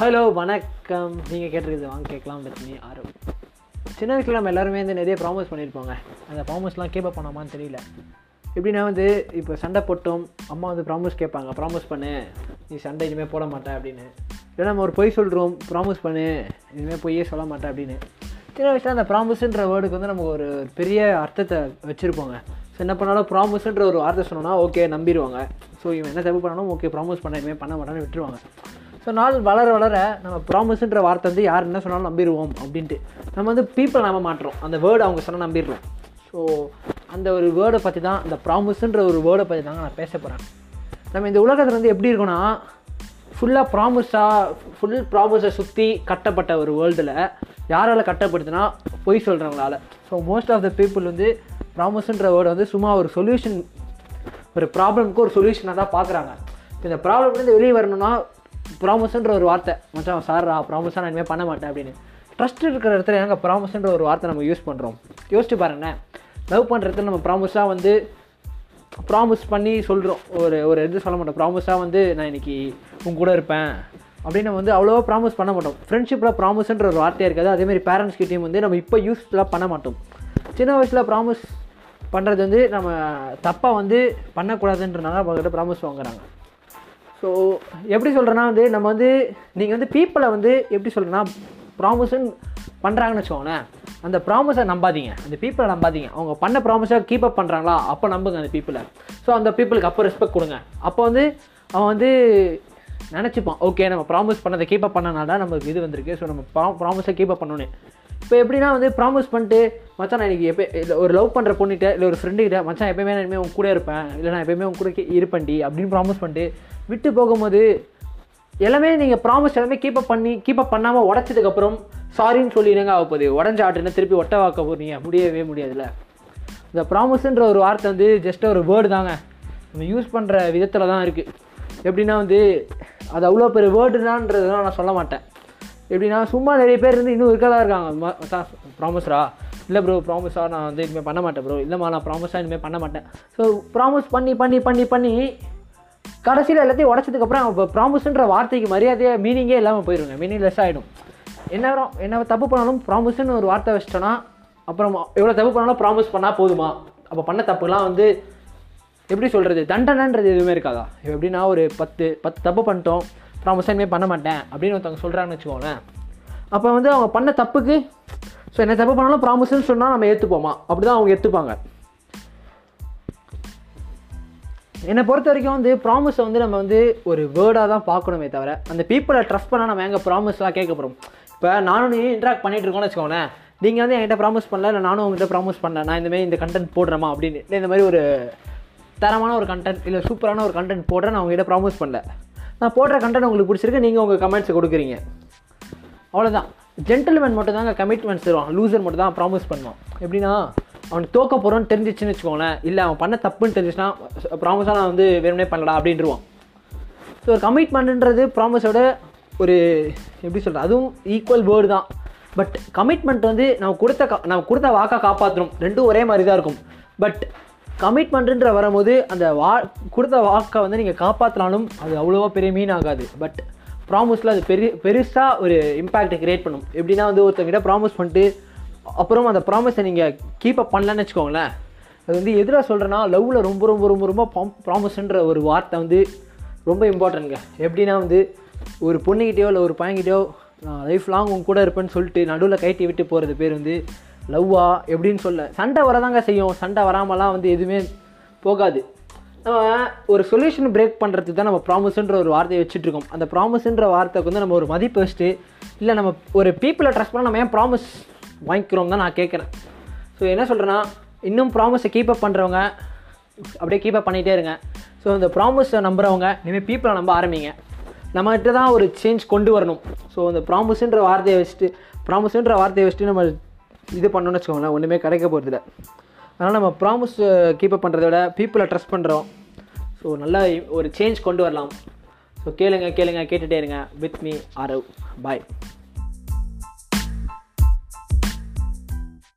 Hello வணக்கம். நீங்கள் கேட்டிருக்குது வாங்க கேட்கலாம் வித் மீ ஆரோ சின்ன வயசில் நம்ம எல்லாருமே வந்து நிறைய ப்ராமிஸ் பண்ணியிருப்போங்க அந்த ப்ராமிஸ்லாம் கேப்ப பண்ணாமான்னு தெரியல. எப்படின்னா வந்து இப்போ சண்டை போட்டோம் அம்மா வந்து ப்ராமிஸ் கேட்பாங்க. ப்ராமிஸ் பண்ணு. நீ சண்டை இனிமேல் போட மாட்டேன் அப்படின்னு. இல்லை நம்ம ஒரு பொய் சொல்கிறோம் ப்ராமிஸ் பண்ணு. இனிமேல் பொய்யே சொல்ல மாட்டேன் அப்படின்னு. சின்ன வயசில் அந்த ப்ராமிஸுன்ற வேர்டுக்கு வந்து நமக்கு ஒரு பெரிய அர்த்தத்தை வச்சுருப்போங்க. ஸோ என்ன பண்ணாலும் ப்ராமிஸுன்ற ஒரு வார்த்தை சொன்னோன்னா ஓகே நம்பிடுவாங்க. ஸோ இவன் என்ன தப்பு பண்ணாலும் ஓகே ப்ராமிஸ் பண்ண இனிமேல் பண்ண மாட்டேன்னு விட்டுருவாங்க. ஸோ நாள் வளர வளர நம்ம ப்ராமிஸ்ன்ற வார்த்தை வந்து யார் என்ன சொன்னாலும் நம்பிடுவோம் அப்படின்ட்டு. நம்ம வந்து பீப்புளை நம்ப மாட்டோம் அந்த வேர்டு அவங்க சொன்னால் நம்பிடுறோம். ஸோ அந்த ஒரு வேர்டை பற்றி தான் அந்த ப்ராமிஸ்ன்ற ஒரு வேர்டை பற்றி தாங்க நான் பேச போகிறேன் நம்ம இந்த உலகத்தில் வந்து எப்படி இருக்குன்னா ஃபுல்லாக ப்ராமிஸாக ஃபுல் ப்ராமிஸை சுற்றி கட்டப்பட்ட ஒரு வேர்ல்டில் யாரால் கட்டப்படுதுன்னா பொய் சொல்கிறவங்களால so most of the people வந்து ப்ராமிஸ்ன்ற வேர்டை வந்து சும்மா ஒரு சொல்யூஷன் ஒரு ப்ராப்ளம்க்கு ஒரு சொல்யூஷனாக தான் பார்க்குறாங்க. இந்த ப்ராப்ளம்லேருந்து வெளியே வரணும்னா ப்ராமிஸ்ன்ற ஒரு வார்த்தை. மச்சான் சார்ரா ப்ராமிஸாக நான் இனிமேல் பண்ண மாட்டேன் அப்படின்னு. ட்ரஸ்ட் இருக்கிற இடத்துல எனக்கு ப்ராமிஸ்ன்ற ஒரு வார்த்தை நம்ம யூஸ் பண்ணுறோம் யோசிச்சு பாருங்களேன். லவ் பண்ணுறதுல நம்ம ப்ராமிஸாக வந்து ப்ராமிஸ் பண்ணி சொல்கிறோம் ஒரு ஒரு இது சொல்ல மாட்டோம். ப்ராமிஸாக வந்து நான் இன்னைக்கு உன் கூட இருப்பேன். அப்படின்னு வந்து அவ்வளோவா ப்ராமிஸ் பண்ண மாட்டோம். ஃப்ரெண்ட்ஷிப்பில் ப்ராமிஸ்ன்ற ஒரு வார்த்தையாக இருக்காது. அதேமாதிரி பேரண்ட்ஸ் கிட்டேயும் வந்து நம்ம இப்போ யூஸ்ஃபுல்லாக பண்ண மாட்டோம். சின்ன வயசில் ப்ராமிஸ் பண்ணுறது வந்து நம்ம தப்பாக வந்து பண்ணக்கூடாதுன்றனால அவங்ககிட்ட ப்ராமிஸ் வாங்குறாங்க. ஸோ எப்படி சொல்கிறேன்னா வந்து நம்ம வந்து நீங்கள் வந்து பீப்புளை வந்து எப்படி சொல்கிறேன்னா ப்ராமிஸுன் பண்ணுறாங்கன்னு வச்சுக்கோங்களேன். அந்த ப்ராமிஸை நம்பாதீங்க. அந்த பீப்புளை நம்பாதீங்க. அவங்க பண்ண ப்ராமிஸை கீப் அப் பண்ணுறாங்களா அப்போ நம்புங்க அந்த பீப்புளை ஸோ அந்த பீப்புளுக்கு அப்போ ரெஸ்பெக்ட் கொடுங்க. அப்போ வந்து அவன் வந்து நினச்சிப்பான். ஓகே நம்ம ப்ராமிஸ் பண்ணதை கீப் அப் பண்ணனால தான் நமக்கு இது வந்திருக்கு. ஸோ நம்ம ப்ரா ப்ராமிஸை கீப் அப் பண்ணணும் இப்போ எப்படின்னா வந்து ப்ராமிஸ் பண்ணிட்டு மச்சான் நான் இன்னைக்கு எப்போ இல்லை ஒரு லவ் பண்ணுற பொண்ணுகிட்ட இல்லை ஒரு ஃப்ரெண்டுகிட்ட மச்சான் எப்போயுமே நான் இனிமேல் உன் கூட இருப்பேன். இல்லை நான் எப்போயுமே உன் கூட இருப்பேன்டி அப்படின்னு ப்ராமிஸ் பண்ணிட்டு விட்டு போகும்போது எல்லாமே நீங்கள் ப்ராமிஸ் எல்லாமே கீப்பப் பண்ணி கீப்பப் பண்ணாமல் உடச்சதுக்கப்புறம் சாரின்னு சொல்லி என்னங்க ஆக போகுது? உடஞ்ச ஆட்டுன்னு திருப்பி ஒட்ட வாக்க போகிறீங்க முடியவே முடியாதுல்ல. இந்த ப்ராமிஸுன்ற ஒரு வார்த்தை வந்து ஜஸ்ட் ஒரு வேர்டு தாங்க. நம்ம யூஸ் பண்ணுற விதத்தில் தான் இருக்குது எப்படின்னா வந்து அது அவ்வளோ பெரிய வேர்டுதான்றதுலாம் நான் சொல்ல மாட்டேன். எப்படின்னா சும்மா நிறைய பேர் இருந்து இன்னும் இருக்கலாம் இருக்காங்க. ப்ராமிஸ்ரா இல்லை ப்ரோ ப்ராமிஸாக நான் வந்து இனிமேல் பண்ண மாட்டேன் ப்ரோ இல்லைம்மா நான் ப்ராமிஸாக இனிமேல் பண்ண மாட்டேன். ஸோ ப்ராமிஸ் பண்ணி பண்ணி பண்ணி பண்ணி கடைசியில் எல்லாத்தையும் உடச்சதுக்கப்புறம் இப்போ ப்ராமிஸ்ன்ற வார்த்தைக்கு மரியாதையாக மீனிங்கே இல்லாமல் போயிடுங்க மீனிங்லெஸ் ஆகிடும் என்ன என்ன தப்பு பண்ணாலும் ப்ராமிஸ்னு ஒரு வார்த்தை வச்சிட்டோன்னா அப்புறம் எவ்வளோ தப்பு பண்ணாலும் ப்ராமிஸ் பண்ணால் போதுமா? அப்போ பண்ண தப்புலாம் வந்து எப்படி சொல்கிறது தண்டனைன்றது எதுவுமே இருக்காதா? எப்படின்னா ஒரு பத்து பத்து தப்பு பண்ணிட்டோம். ப்ராமிஸ் இனிமேல் பண்ண மாட்டேன் அப்படின்னு ஒருத்தவங்க சொல்கிறாங்கன்னு வச்சுக்கோங்களேன். அப்போ வந்து அவங்க பண்ண தப்புக்கு ஸோ என்ன தப்பு பண்ணாலும் ப்ராமிஸ்ன்னு சொன்னால் நம்ம ஏற்றுப்போமா அப்படி தான் அவங்க ஏற்றுப்பாங்க என்னை பொறுத்த வரைக்கும் வந்து ப்ராமிஸை வந்து நம்ம வந்து ஒரு வேர்டாக தான் பார்க்கணுமே தவிர அந்த பீப்புளை ட்ரஸ்ட் பண்ணால் நம்ம எங்கே ப்ராமிஸ்லாம் கேட்க போகிறோம் இப்போ நானும் நீ இன்ட்ராக்ட் பண்ணிகிட்டு இருக்கோம்னு வச்சுக்கோங்களேன். நீங்கள் வந்து என்கிட்ட ப்ராமிஸ் பண்ணல இல்லை நானும் உங்கள்கிட்ட ப்ராமிஸ் பண்ணல நான் இந்த மாதிரி இந்த கண்டென்ட் போடுறேமா அப்படின்னு. இல்லை இந்த மாதிரி ஒரு தரமான ஒரு கண்டென்ட் இல்லை சூப்பரான ஒரு கண்டென்ட் போடுறேன் நான் உங்ககிட்ட ப்ராமிஸ் பண்ணல. நான் போடுற கண்டென்ட் உங்களுக்கு பிடிச்சிருக்கு நீங்கள் உங்கள் கமெண்ட்ஸ் கொடுக்குறீங்க. அவ்வளோதான் ஜென்டில்மேன் மட்டும் தாங்க கமிட்மெண்ட்ஸ் தருவான். லூசர் மட்டும் தான் ப்ராமிஸ் பண்ணுவான். எப்படின்னா அவன் தோக்க போகிறோன்னு தெரிஞ்சிச்சுன்னு வச்சுக்கோங்களேன். இல்லை அவன் பண்ண தப்புன்னு தெரிஞ்சிச்சுன்னா ப்ராமிஸாக நான் வந்து வேணும்னே பண்ணலாம் அப்படின்ட்டுருவான் ஸோ ஒரு கமிட்மெண்ட்ன்றது ப்ராமிஸோட ஒரு எப்படி சொல்கிறது அதுவும் ஈக்குவல் வேர்டு தான். பட் கமிட்மெண்ட் வந்து நம்ம கொடுத்த கா- நம்ம கொடுத்த வாக்கை காப்பாற்றணும் ரெண்டும் ஒரே மாதிரி தான் இருக்கும். பட் கமிட்மெண்ட்டுன்ற வரும்போது அந்த வா கொடுத்த வாக்கை வந்து நீங்கள் காப்பாற்றினாலும் அது அவ்வளோவா பெரிய மீன் ஆகாது. பட் ப்ராமிஸில் அது பெரிய பெருசாக ஒரு இம்பேக்ட் கிரியேட் பண்ணும். எப்படின்னா வந்து ஒருத்தங்கிட்ட ப்ராமிஸ் பண்ணிட்டு அப்புறம் அந்த ப்ராமிஸை நீங்கள் கீப் அப் பண்ணலன்னு வச்சுக்கோங்களேன். அது வந்து எதிராக சொல்கிறேன்னா லவ்வில் ரொம்ப ரொம்ப ரொம்ப ரொம்ப ப்ராமிஸ்ன்ற ஒரு வார்த்தை வந்து ரொம்ப இம்பார்ட்டன்ட்ங்க எப்படின்னா வந்து ஒரு பொண்ணுக்கிட்டேயோ இல்லை ஒரு பையன்கிட்டயோ நான் லைஃப் லாங் உங்க கூட இருப்பேன்னு சொல்லிட்டு நடுவில் கைட்டி விட்டு போகிறது பேர் வந்து லவ்வா எப்படின்னு சொல்ல. சண்டை வரதாங்க செய்யும். சண்டை வராமலாம் வந்து எதுவுமே போகாது. நம்ம ஒரு சொல்யூஷன் பிரேக் பண்ணுறதுக்கு தான் நம்ம ப்ராமிஸ்ன்ற ஒரு வார்த்தையை வச்சுட்ருக்கோம் அந்த ப்ராமிஸ்ன்ற வார்த்தைக்கு வந்து நம்ம ஒரு மதிப்பு வச்சுட்டு இல்லை நம்ம ஒரு பீப்புளை ட்ரஸ்ட் பண்ண நம்ம ஏன் ப்ராமிஸ் வாங்கிக்கிறோம் தான் நான் கேட்குறேன். ஸோ என்ன சொல்கிறேன்னா இன்னும் ப்ராமிஸை கீப் அப் பண்ணுறவங்க அப்படியே கீப் அப் பண்ணிகிட்டே இருங்க. ஸோ இந்த ப்ராமிஸை நம்புறவங்க இனிமேல் பீப்புளை நம்ப ஆரம்பிங்க. நம்மகிட்ட தான் ஒரு சேஞ்ச் கொண்டு வரணும். ஸோ அந்த ப்ராமிஸ்ன்ற வார்த்தையை வச்சுட்டு ப்ராமிஸ்ன்ற வார்த்தையை வச்சுட்டு நம்ம இது பண்ணோம்னு வச்சுக்கோங்களேன் ஒன்றுமே கிடைக்க போகிறதில்ல அதனால் நம்ம ப்ராமிஸ் கீப் அப் பண்ணுறத விட பீப்புளை ட்ரஸ்ட் பண்ணுறோம் ஸோ நல்லா ஒரு சேஞ்ச் கொண்டு வரலாம். ஸோ கேளுங்க கேளுங்க கேட்டுகிட்டே இருங்க. With me Aarav bye